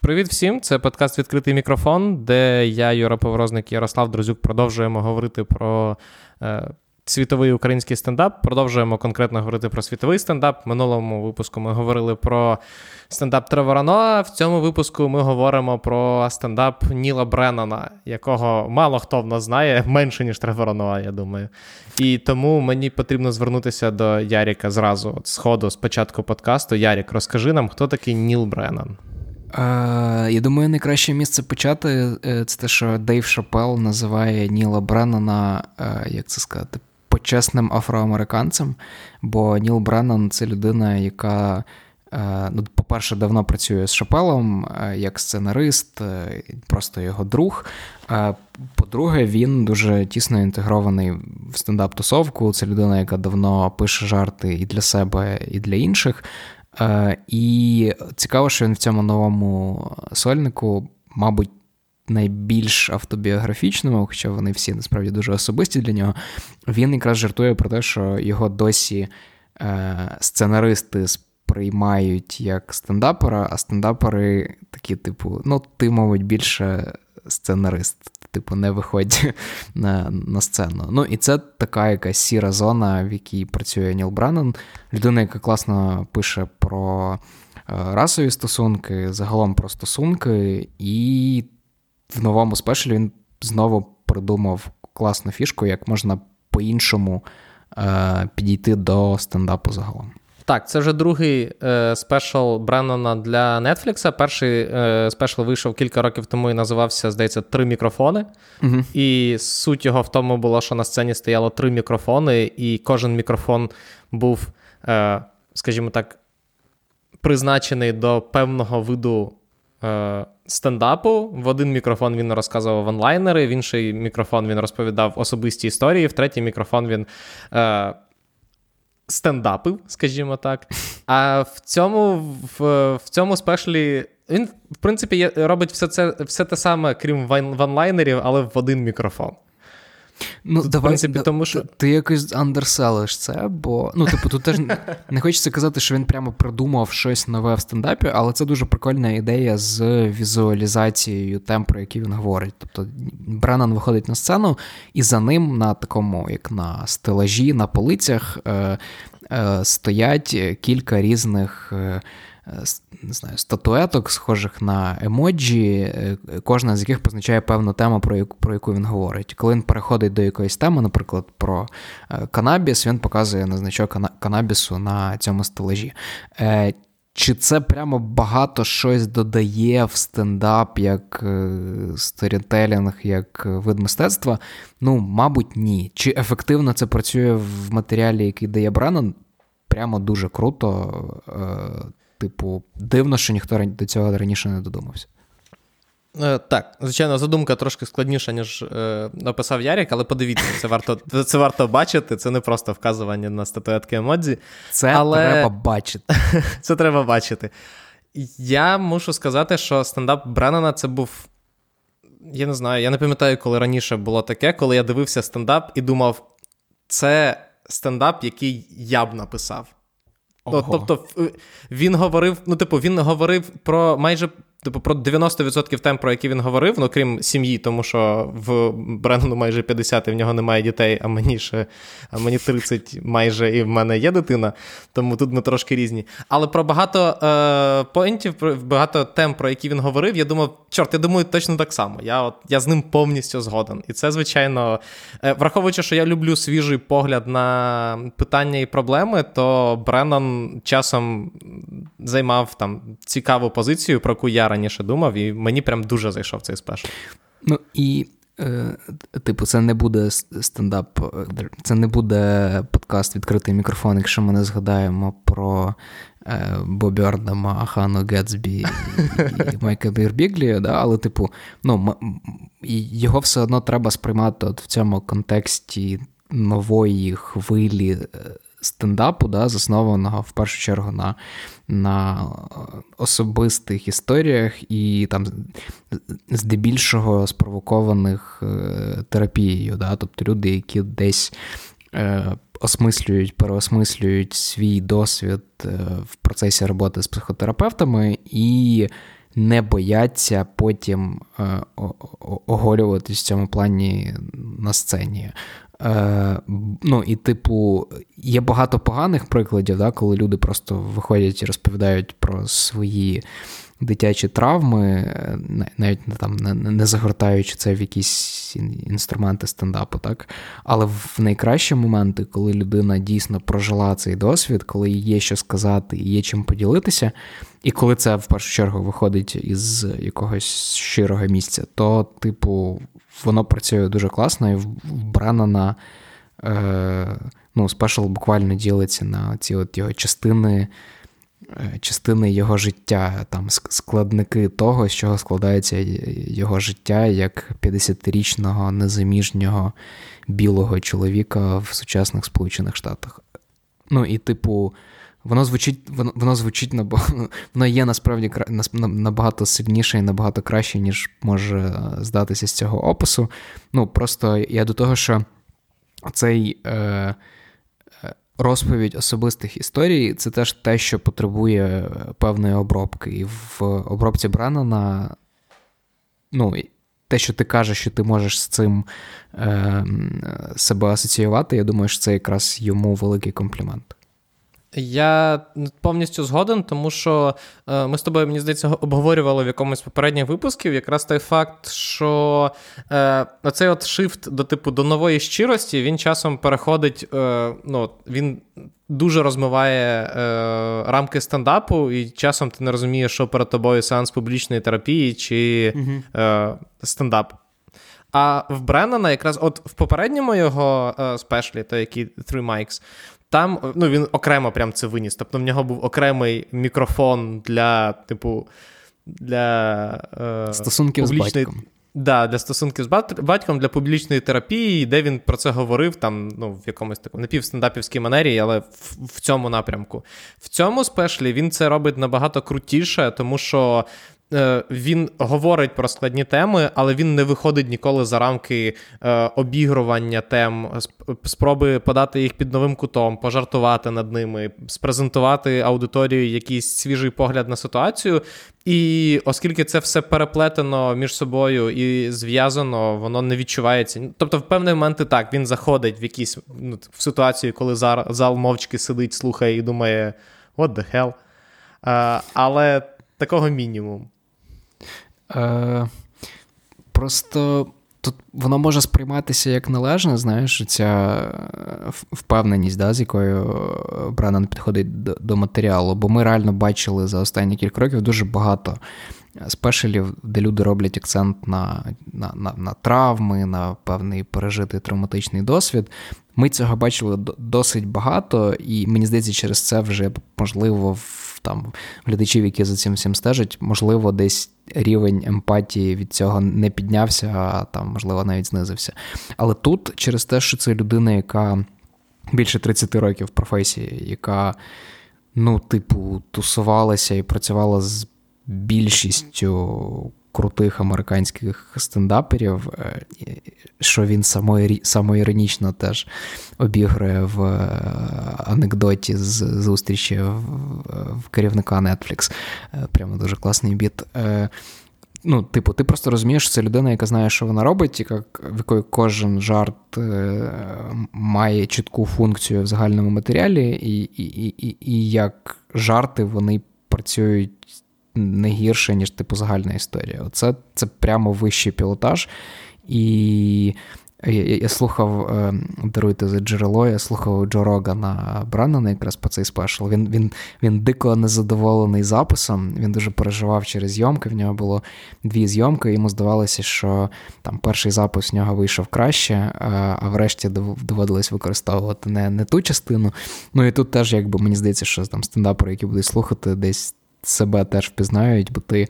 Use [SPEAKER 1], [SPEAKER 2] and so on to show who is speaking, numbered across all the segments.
[SPEAKER 1] Привіт всім! Це подкаст Відкритий мікрофон, де я, Юра Поворозник Ярослав Друзюк, продовжуємо говорити про е, світовий український стендап. Продовжуємо конкретно говорити про світовий стендап. В минулому випуску ми говорили про стендап Тревора Ноа. В цьому випуску ми говоримо про стендап Ніла Бреннана, якого мало хто в нас знає, менше, ніж Тревора Ноа, я думаю. І тому мені потрібно звернутися до Яріка зразу, от з ходу, з початку подкасту. Ярік, розкажи нам, хто такий Ніл Бреннан.
[SPEAKER 2] Я думаю, найкраще місце почати е, це те, що Дейв Шапел називає Ніла Бреннана, е, як це сказати, почесним афроамериканцем. Бо Ніл Бреннан це людина, яка, е, ну, по-перше, давно працює з Шапелом як сценарист, просто його друг. По-друге, він дуже тісно інтегрований в стендап-тусовку. Це людина, яка давно пише жарти і для себе, і для інших. Е, і цікаво, що він в цьому новому сольнику, мабуть, найбільш автобіографічному, хоча вони всі насправді дуже особисті для нього. Він якраз жартує про те, що його досі е, сценаристи сприймають як стендапера, а стендапери такі, типу, ну, ти, мабуть, більше сценарист типу, не виходь на на сцену. Ну, і це така якась сіра зона, в якій працює Ніл Браннон. людина, яка класно пише про е, расові стосунки, загалом про стосунки, і в новому спешалі він знову придумав класну фішку, як можна по-іншому е, підійти до стендапу загалом.
[SPEAKER 1] Так, це вже другий е, спешл Бреннона для Netflix. Перший е, спешл вийшов кілька років тому і називався, здається, Три мікрофони. uh І суть його в тому було, що на сцені стояло три мікрофони, і кожен мікрофон був, е, скажімо так, призначений до певного виду е, стендапу. В один мікрофон він розказував онлайнери, в інший мікрофон він розповідав особисті історії, в третій мікрофон він. Е, стендапив, скажімо так. А в цьому в, в цьому спешлі він, в принципі, робить все це все те саме, крім ванлайнерів, але в один мікрофон.
[SPEAKER 2] Ну, в давай, принципі, тому що... Ти якось андерселиш це, бо ну, типу, тут теж не хочеться казати, що він прямо придумав щось нове в стендапі, але це дуже прикольна ідея з візуалізацією тем, про які він говорить. Тобто Бреннан виходить на сцену, і за ним на такому, як на стелажі, на полицях е, е, стоять кілька різних. Е, не знаю, статуеток, схожих на емоджі, е, кожна з яких позначає певну тему, про яку про яку він говорить. Коли він переходить до якоїсь теми, наприклад, про е, канабіс, він показує на значок канабісу на цьому стелажі. Е, чи це прямо багато щось додає в стендап, як сторітелінг, як вид мистецтва? Ну, мабуть, ні. Чи ефективно це працює в матеріалі, який дає Бреннан? Прямо дуже круто. Типу, дивно, що ніхто до цього раніше не додумався.
[SPEAKER 1] Е, так, звичайно, задумка трошки складніша, ніж е, написав Ярік, але подивіться, це варто це варто бачити. Це не просто вказування на статуетки емодзі.
[SPEAKER 2] Це але... треба бачити.
[SPEAKER 1] Це треба бачити. Я мушу сказати, що стендап Бреннана це був. Я не знаю, я не пам'ятаю, коли раніше було таке, коли я дивився стендап і думав, це стендап, який я б написав. Ого. Тобто він говорив, ну, типу, він говорив про майже Типу, про 90% тем, про які він говорив, ну крім сім'ї, тому що в Бренну майже 50 і в нього немає дітей, а мені ще а мені 30 майже і в мене є дитина, тому тут ми трошки різні. Але про багато е, поінтів, про багато тем, про які він говорив, я думав, чорт, я думаю, точно так само. Я от, я з ним повністю згоден. І це, звичайно, е, враховуючи, що я люблю свіжий погляд на питання і проблеми, то Бреннан часом займав там цікаву позицію, про яку я раніше думав, і мені прям дуже зайшов цей спешл.
[SPEAKER 2] Ну і. Е, типу, це не буде стендап, е, це не буде подкаст відкритий мікрофон, якщо ми не згадаємо про е, Бобі Ардама, Ахану Гетсбі і Майка Бірбіглі, да? але, типу, ну, його все одно треба сприймати от в цьому контексті нової хвилі стендапу, да, заснованого в першу чергу на на особистих історіях і там здебільшого спровокованих е, терапією. Да, Тобто люди, які десь е, осмислюють, переосмислюють свій досвід е, в процесі роботи з психотерапевтами і не бояться потім е, оголюватись в цьому плані на сцені. Е, Ну, і, типу, є багато поганих прикладів, да, коли люди просто виходять і розповідають про свої дитячі травми, е, навіть там не загортаючи це в якісь інструменти стендапу, так? Але в найкращі моменти, коли людина дійсно прожила цей досвід, коли є що сказати є чим поділитися, і коли це в першу чергу виходить із якогось щирого місця, то, типу, воно працює дуже класно і вбрано на. Е, ну, спешл буквально ділиться на ці от його частини частини його життя, там складники того, з чого складається його життя як 50-річного незаміжнього білого чоловіка в сучасних Сполучених Штатах. Ну і, типу, воно звучить воно, воно звучить воно є насправді набагато сильніше і набагато краще, ніж може здатися з цього опису. Ну, просто я до того, що цей. Е, розповідь особистих історій це теж те, що потребує певної обробки. І в обробці Бреннана, ну, те, що ти кажеш, що ти можеш з цим е, себе асоціювати, я думаю, що це якраз йому великий комплімент.
[SPEAKER 1] Я повністю згоден, тому що е, ми з тобою, мені здається, обговорювали в якомусь попередніх випусків якраз той факт, що е, оцей от шифт до типу до нової щирості він часом переходить, е, ну, він дуже розмиває е, рамки стендапу, і часом ти не розумієш, що перед тобою сеанс публічної терапії чи е, стендап. А в Бреннана якраз от в попередньому його е, спешлі, той який Three Mics, там ну, він окремо прям це виніс. Тобто в нього був окремий мікрофон для, типу, для
[SPEAKER 2] е, стосунків публічної... з батьком.
[SPEAKER 1] Да, для стосунків з батьком, для публічної терапії, де він про це говорив там, ну, в якомусь такому напівстендапівській манері, але в, в цьому напрямку. В цьому спешлі він це робить набагато крутіше, тому що він говорить про складні теми, але він не виходить ніколи за рамки е, обігрування тем, спроби подати їх під новим кутом, пожартувати над ними, спрезентувати аудиторію якийсь свіжий погляд на ситуацію. І оскільки це все переплетено між собою і зв'язано, воно не відчувається. Тобто, в певні моменти так він заходить в якісь ну, в ситуацію, коли зал мовчки сидить, слухає і думає, what the hell. А, е, але такого мінімум.
[SPEAKER 2] Е, Просто тут воно може сприйматися як належне, знаєш, ця е, впевненість, да, з якою Бранан підходить до, до матеріалу. Бо ми реально бачили за останні кілька років дуже багато спешелів, де люди роблять акцент на, на, на, на травми, на певний пережитий травматичний досвід. Ми цього бачили досить багато, і мені здається, через це вже можливо в там глядачів, які за цим всім стежать, можливо, десь рівень емпатії від цього не піднявся, а там, можливо, навіть знизився. Але тут, через те, що це людина, яка більше 30 років в професії, яка, ну, типу, тусувалася і працювала з більшістю крутих американських стендаперів, е, що він самоіронічно теж обігрує в е, анекдоті з зустрічі в керівника Netflix. Е, прямо дуже класний біт. Ну, типу, ти просто розумієш, що це людина, яка знає, що вона робить, яка, в якої кожен жарт е, має чітку функцію в загальному матеріалі, і, і, і, і як жарти вони працюють не гірше, ніж типу загальна історія. Оце це прямо вищий пілотаж. І я, я слухав, е, даруйте за джерело, я слухав Джо Рогана Браннона якраз по цей спешл. Він він, він дико незадоволений записом, він дуже переживав через зйомки. В нього було дві зйомки, йому здавалося, що там перший запис в нього вийшов краще, а врешті доводилось використовувати не не ту частину. Ну і тут теж, якби мені здається, що там стендапери, які будуть слухати, десь себе теж впізнають, бо ти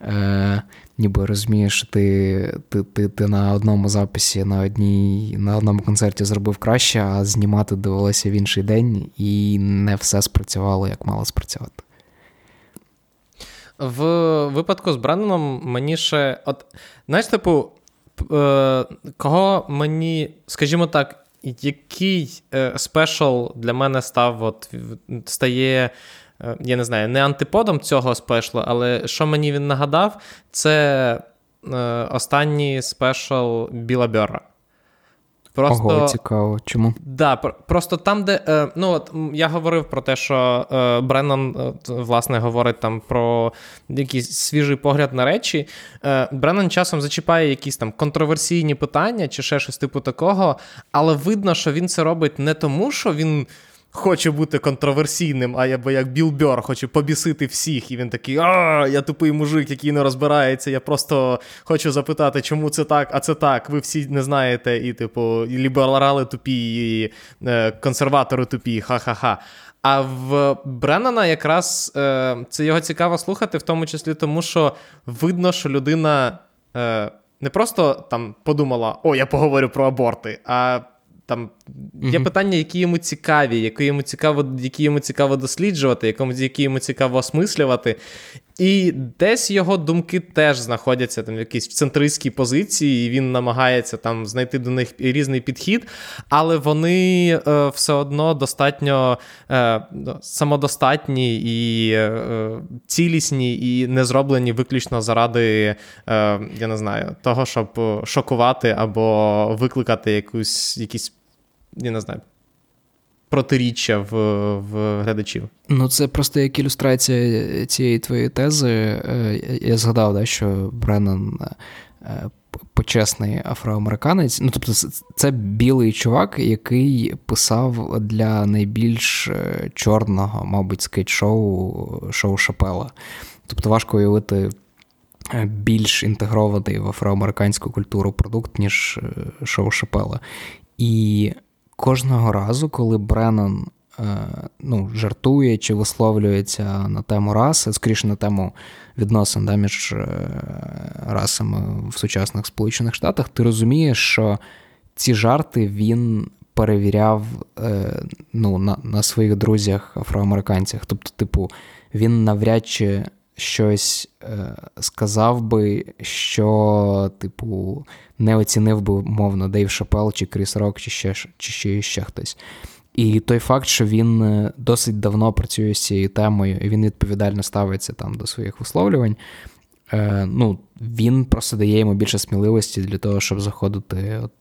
[SPEAKER 2] е, ніби розумієш, що ти ти, ти, ти на одному записі, на одній, на одному концерті зробив краще, а знімати довелося в інший день, і не все спрацювало, як мало спрацювати.
[SPEAKER 1] В випадку з Бренноном мені ще. От, знаєш, типу, е, кого мені, скажімо так, який е, спешл для мене став, от, стає я не знаю, не антиподом цього спешлу, але що мені він нагадав, це е, останній спешл Біла Бьорра.
[SPEAKER 2] Просто, Ого, цікаво. Чому?
[SPEAKER 1] Да, Просто там, де. Е, ну, от я говорив про те, що е, Бреннан, власне, говорить там про якийсь свіжий погляд на речі. Е, Бреннан часом зачіпає якісь там контроверсійні питання чи ще щось типу такого, але видно, що він це робить не тому, що він хоче бути контроверсійним, а я бо як Біл Бьор хоче побісити всіх. І він такий: а, я тупий мужик, який не розбирається. Я просто хочу запитати, чому це так, а це так. Ви всі не знаєте, і, типу, і ліберали тупі, і е, консерватори тупі, ха-ха-ха. А в Бреннана якраз е, це його цікаво слухати, в тому числі тому, що видно, що людина е, не просто там подумала: О, я поговорю про аборти, а там є питання, які йому цікаві, які йому цікаво які йому цікаво досліджувати, які йому цікаво осмислювати. І десь його думки теж знаходяться там в якійсь центристській позиції, і він намагається там знайти до них різний підхід, але вони е, все одно достатньо е, самодостатні і е, цілісні, і не зроблені виключно заради, е, я не знаю, того, щоб шокувати або викликати якусь якісь, я не знаю протиріччя в в глядачів.
[SPEAKER 2] Ну, це просто як ілюстрація цієї твоєї тези. Е, я згадав, да, що Бреннан е, почесний афроамериканець. Ну, тобто, це білий чувак, який писав для найбільш е, чорного, мабуть, скейт-шоу шоу Шапела. Тобто важко уявити. Більш інтегрований в афроамериканську культуру продукт, ніж шоу Шапела. І кожного разу, коли Бреннан е, ну, жартує чи висловлюється на тему раси, скоріше на тему відносин да, між е, расами в сучасних Сполучених Штатах, ти розумієш, що ці жарти він перевіряв е, ну, на, на своїх друзях афроамериканцях. Тобто, типу, він навряд чи. Щось е, сказав би, що, типу, не оцінив би, мовно, Дейв Шапел, чи Кріс Рок, чи ще чи ще, ще хтось. І той факт, що він е, досить давно працює з цією темою, і він відповідально ставиться там до своїх висловлювань, е, ну, він просто дає йому більше сміливості для того, щоб заходити от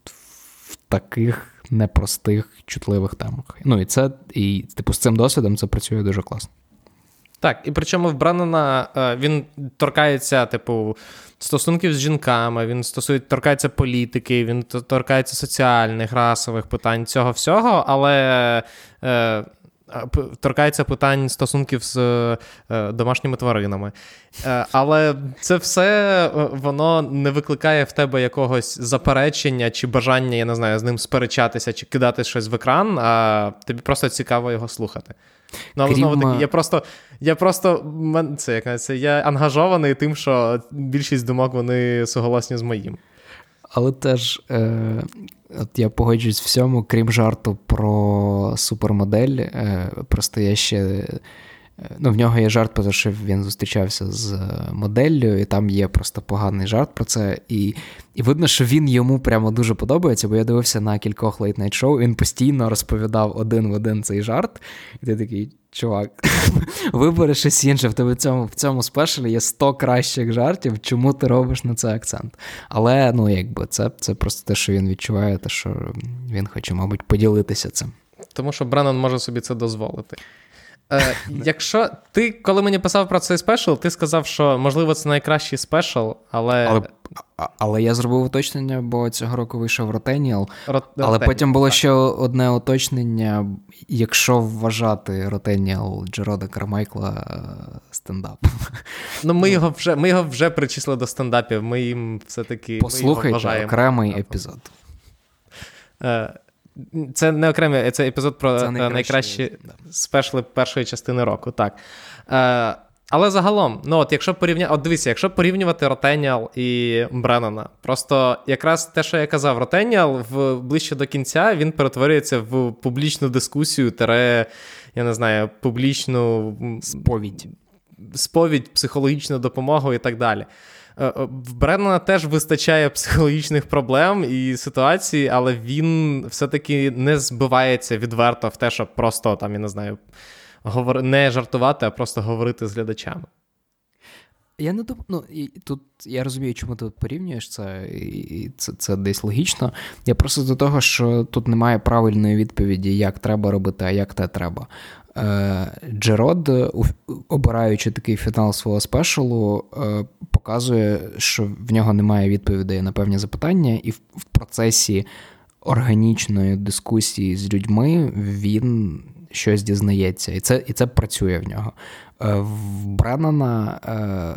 [SPEAKER 2] в таких непростих, чутливих темах. Ну, і це, і, типу, з цим досвідом це працює дуже класно.
[SPEAKER 1] Так, і причому в Браннена е, він торкається, типу, стосунків з жінками, він стосує, торкається політики, він торкається соціальних, расових питань цього всього, але е, торкається питань стосунків з е, домашніми тваринами. Е, але це все е, воно не викликає в тебе якогось заперечення чи бажання, я не знаю, з ним сперечатися чи кидати щось в екран, а тобі просто цікаво його слухати. Ну, але Крім... знову таки, я просто я просто це, як це, я ангажований тим, що більшість думок вони суголосні з моїм.
[SPEAKER 2] Але теж, е, от я погоджуюсь всьому, крім жарту про супермодель. Е, Просто я ще Ну, В нього є жарт, те, що він зустрічався з е, моделлю, і там є просто поганий жарт про це. І і видно, що він йому прямо дуже подобається, бо я дивився на кількох late-night шоу, він постійно розповідав один в один цей жарт. І ти такий, чувак, вибери щось інше. В тебе в цьому в цьому спешалі є 100 кращих жартів, чому ти робиш на це акцент? Але ну, якби це це просто те, що він відчуває, те, що він хоче, мабуть, поділитися цим.
[SPEAKER 1] Тому що Бреннан може собі це дозволити. Е, Якщо ти, коли мені писав про цей спешл, ти сказав, що можливо це найкращий спешл, але.
[SPEAKER 2] Але але я зробив уточнення, бо цього року вийшов Ротеніал. Рот... Але потім було ще одне уточнення, якщо вважати Ротеніал Джерода Кармайкла е, стендап.
[SPEAKER 1] Ну, ми його вже ми його вже причисли до стендапів. Ми їм все-таки.
[SPEAKER 2] Послухайте окремий епізод.
[SPEAKER 1] Е, це не окремий, це епізод про це найкращі да. спешли першої частини року. так. Е, Але загалом, ну от якщо порівняти, от дивіться, якщо порівнювати Ротеніал і Бреннана, просто якраз те, що я казав, Ротеніал в ближче до кінця він перетворюється в публічну дискусію, тере, я не знаю, публічну
[SPEAKER 2] сповідь,
[SPEAKER 1] сповідь, психологічну допомогу і так далі. Е, е, в Бреннана теж вистачає психологічних проблем і ситуацій, але він все-таки не збивається відверто в те, щоб просто там, я не знаю. говор... не жартувати, а просто говорити з глядачами.
[SPEAKER 2] Я не думаю, ну тут я розумію, чому ти порівнюєш це, і це це десь логічно. Я просто до того, що тут немає правильної відповіді, як треба робити, а як те треба. Е, Джерод, обираючи такий фінал свого спешалу, е, показує, що в нього немає відповідей на певні запитання, і в процесі органічної дискусії з людьми він щось дізнається, і це і це працює в нього. Е, в Бреннана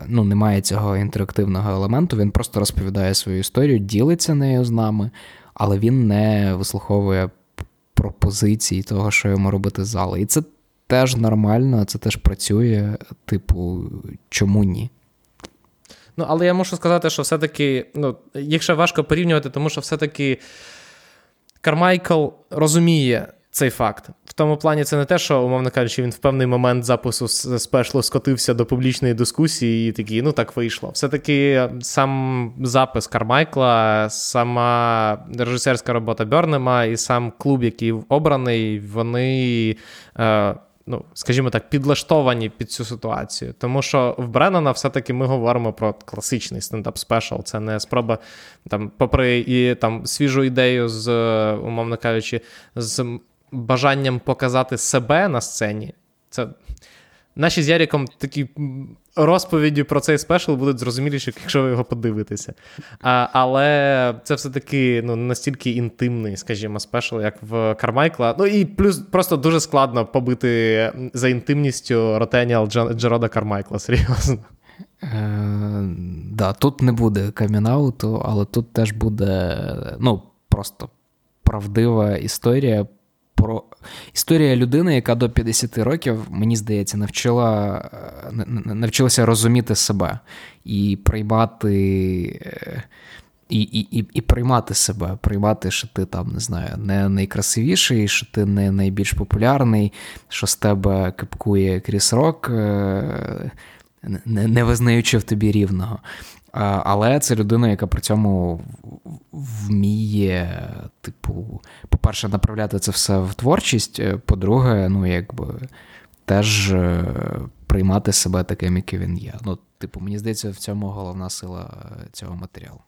[SPEAKER 2] ну, немає цього інтерактивного елементу, він просто розповідає свою історію, ділиться нею з нами, але він не вислуховує пропозицій того, що йому робити з зали. І це теж нормально, це теж працює. Типу, чому ні?
[SPEAKER 1] Ну, але я можу сказати, що все-таки, ну, їх ще важко порівнювати, тому що все-таки Кармайкл розуміє цей факт. В тому плані це не те, що, умовно кажучи, він в певний момент запису спешлу скотився до публічної дискусії і такий, ну так вийшло. Все-таки сам запис Кармайкла, сама режисерська робота Бьорнема і сам клуб, який обраний, вони. Е, ну, скажімо так, підлаштовані під цю ситуацію. Тому що в Бреннана все-таки ми говоримо про класичний стендап спешл. Це не спроба, там, попри і там свіжу ідею, з, умовно кажучи, з бажанням показати себе на сцені. Це Наші з Яріком такі розповіді про цей спешл будуть зрозуміліші, якщо ви його подивитеся. А, Але це все-таки ну, настільки інтимний, скажімо, спешл, як в Кармайкла. Ну і плюс просто дуже складно побити за інтимністю Ротеніал Джерода Кармайкла, серйозно.
[SPEAKER 2] Е, да, Тут не буде камінауту, але тут теж буде ну, просто правдива історія про історія людини, яка до 50 років, мені здається, навчила навчилася розуміти себе і приймати. І і, і, і приймати себе, приймати, що ти там не знаю, не найкрасивіший, що ти не найбільш популярний, що з тебе кипкує кріс рок, е, не, не визнаючи в тобі рівного. Але це людина, яка при цьому вміє, типу, по-перше, направляти це все в творчість. Е, по-друге, ну, якби теж е, приймати себе таким, який він є. Ну, типу, мені здається, в цьому головна сила цього матеріалу.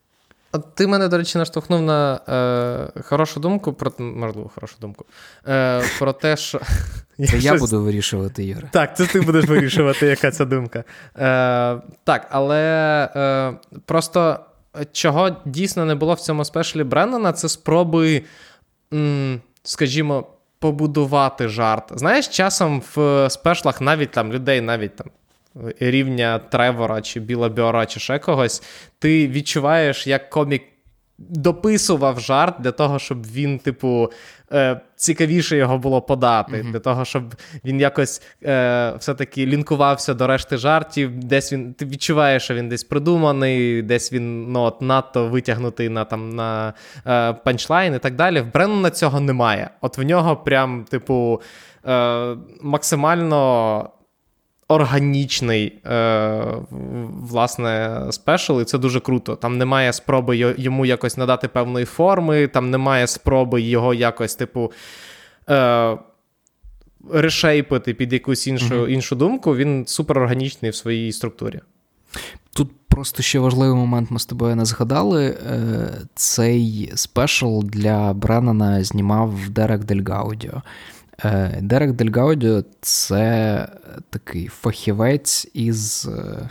[SPEAKER 1] От ти мене, до речі, наштовхнув на е, хорошу думку, про можливо, хорошу думку. е, Про те, що.
[SPEAKER 2] Це я щось... буду вирішувати, Юра.
[SPEAKER 1] Так, це ти будеш вирішувати, яка ця думка. Е, Так, але е, просто чого дійсно не було в цьому спешлі Бреннана, це спроби, м, скажімо, побудувати жарт. Знаєш, часом в спешлах навіть там людей, навіть там рівня Тревора чи Біла Біора, чи ще когось, ти відчуваєш, як комік дописував жарт для того, щоб він, типу, е, цікавіше його було подати, mm-hmm. для того, щоб він якось е, все-таки лінкувався до решти жартів. Десь він ти відчуваєш, що він десь придуманий, десь він ну, от, надто витягнутий на там на е, панчлайн і так далі. В Бреннана цього немає. От в нього прям, типу, е, максимально органічний е, власне спешл, і це дуже круто. Там немає спроби йому якось надати певної форми, там немає спроби його якось, типу. Е, Решейпити під якусь іншу mm іншу думку, він супер органічний в своїй структурі.
[SPEAKER 2] Тут просто ще важливий момент ми з тобою не згадали. Е, цей спешл для Бреннана знімав Дерек Дель Гаудіо. Е, Дерек Дель Гаудіо це такий фахівець із. Е,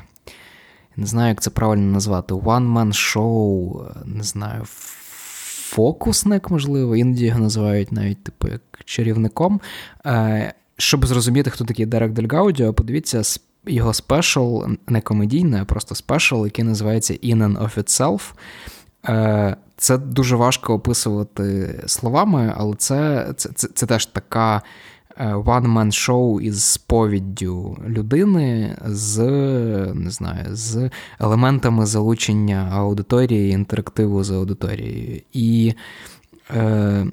[SPEAKER 2] не знаю, як це правильно назвати. One-man show, не знаю, фокусник, можливо, іноді його називають навіть типу як чарівником. Е, щоб зрозуміти, хто такий Дерек Дель Гаудіо, подивіться його спешл, не комедійний, а просто спешл, який називається In and of Itself. Це дуже важко описувати словами, але це це, це, це теж така one-man шоу із сповіддю людини з не знаю, з елементами залучення аудиторії, інтерактиву з аудиторією. І е,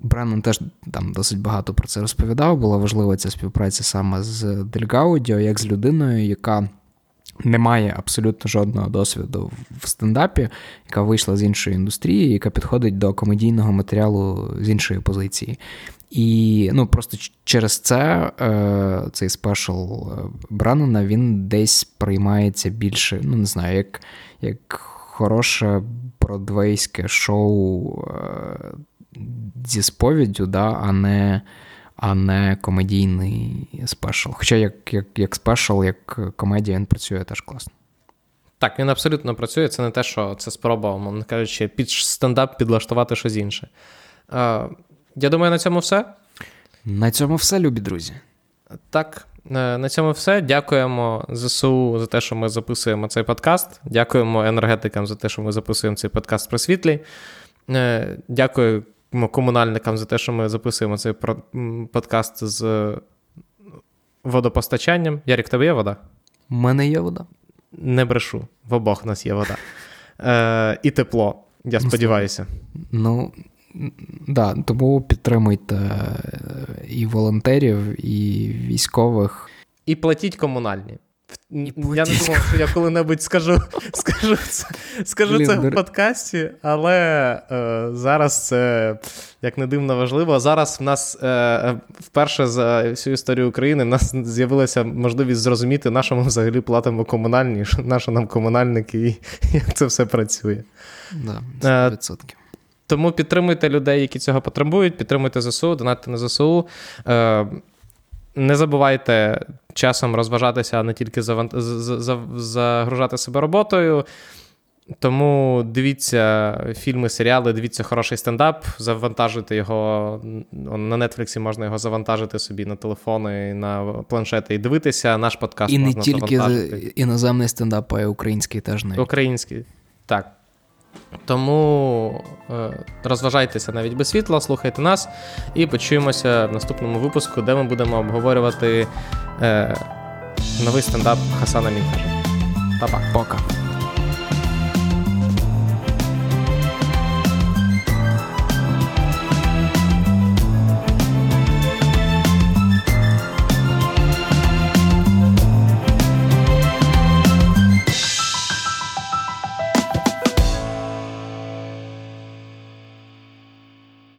[SPEAKER 2] Бреннан теж там досить багато про це розповідав. Була важлива ця співпраця саме з Дельгаудіо, як з людиною, яка не має абсолютно жодного досвіду в стендапі, яка вийшла з іншої індустрії, яка підходить до комедійного матеріалу з іншої позиції. І ну, просто через це е, цей спешл Браннона, він десь приймається більше, ну не знаю, як як хороше бродвейське шоу е, зі сповіддю, да, а не а не комедійний спешл. Хоча як як, як спешл, як комедія, він працює теж класно.
[SPEAKER 1] Так, він абсолютно працює. Це не те, що це спроба, мовно кажучи, під стендап підлаштувати щось інше. Е, Я думаю, на цьому все.
[SPEAKER 2] На цьому все, любі друзі.
[SPEAKER 1] Так, е, на цьому все. Дякуємо ЗСУ за те, що ми записуємо цей подкаст. Дякуємо енергетикам за те, що ми записуємо цей подкаст про світлі. Е, дякуємо комунальникам за те, що ми записуємо цей подкаст з водопостачанням. Ярік, тебе є вода?
[SPEAKER 2] У мене є вода.
[SPEAKER 1] Не брешу. В обох нас є вода. Е, І тепло. Я ну, сподіваюся.
[SPEAKER 2] Ну, да, тому підтримуйте е, і волонтерів, і військових.
[SPEAKER 1] І платіть комунальні. Я не думав, що я коли-небудь скажу скажу це скажу Блін, це в подкасті, але е, зараз це як не дивно важливо. Зараз в нас е, вперше за всю історію України в нас з'явилася можливість зрозуміти, на що ми взагалі платимо комунальні, на що нам комунальники і як це все працює.
[SPEAKER 2] Да, 100%. Е,
[SPEAKER 1] тому підтримуйте людей, які цього потребують, підтримуйте ЗСУ, донатьте на ЗСУ. Е, не забувайте часом розважатися, а не тільки загружати себе роботою. Тому дивіться фільми, серіали, дивіться хороший стендап, завантажуйте його на Нетфліксі можна його завантажити собі на телефони, на планшети і дивитися. Наш подкаст
[SPEAKER 2] і
[SPEAKER 1] можна
[SPEAKER 2] не тільки іноземний стендап, а й український теж навіть.
[SPEAKER 1] Український, так. Тому е, розважайтеся навіть без світла, слухайте нас і почуємося в наступному випуску, де ми будемо обговорювати е, новий стендап Хасана Мінкажа. Па-па.
[SPEAKER 2] Пока.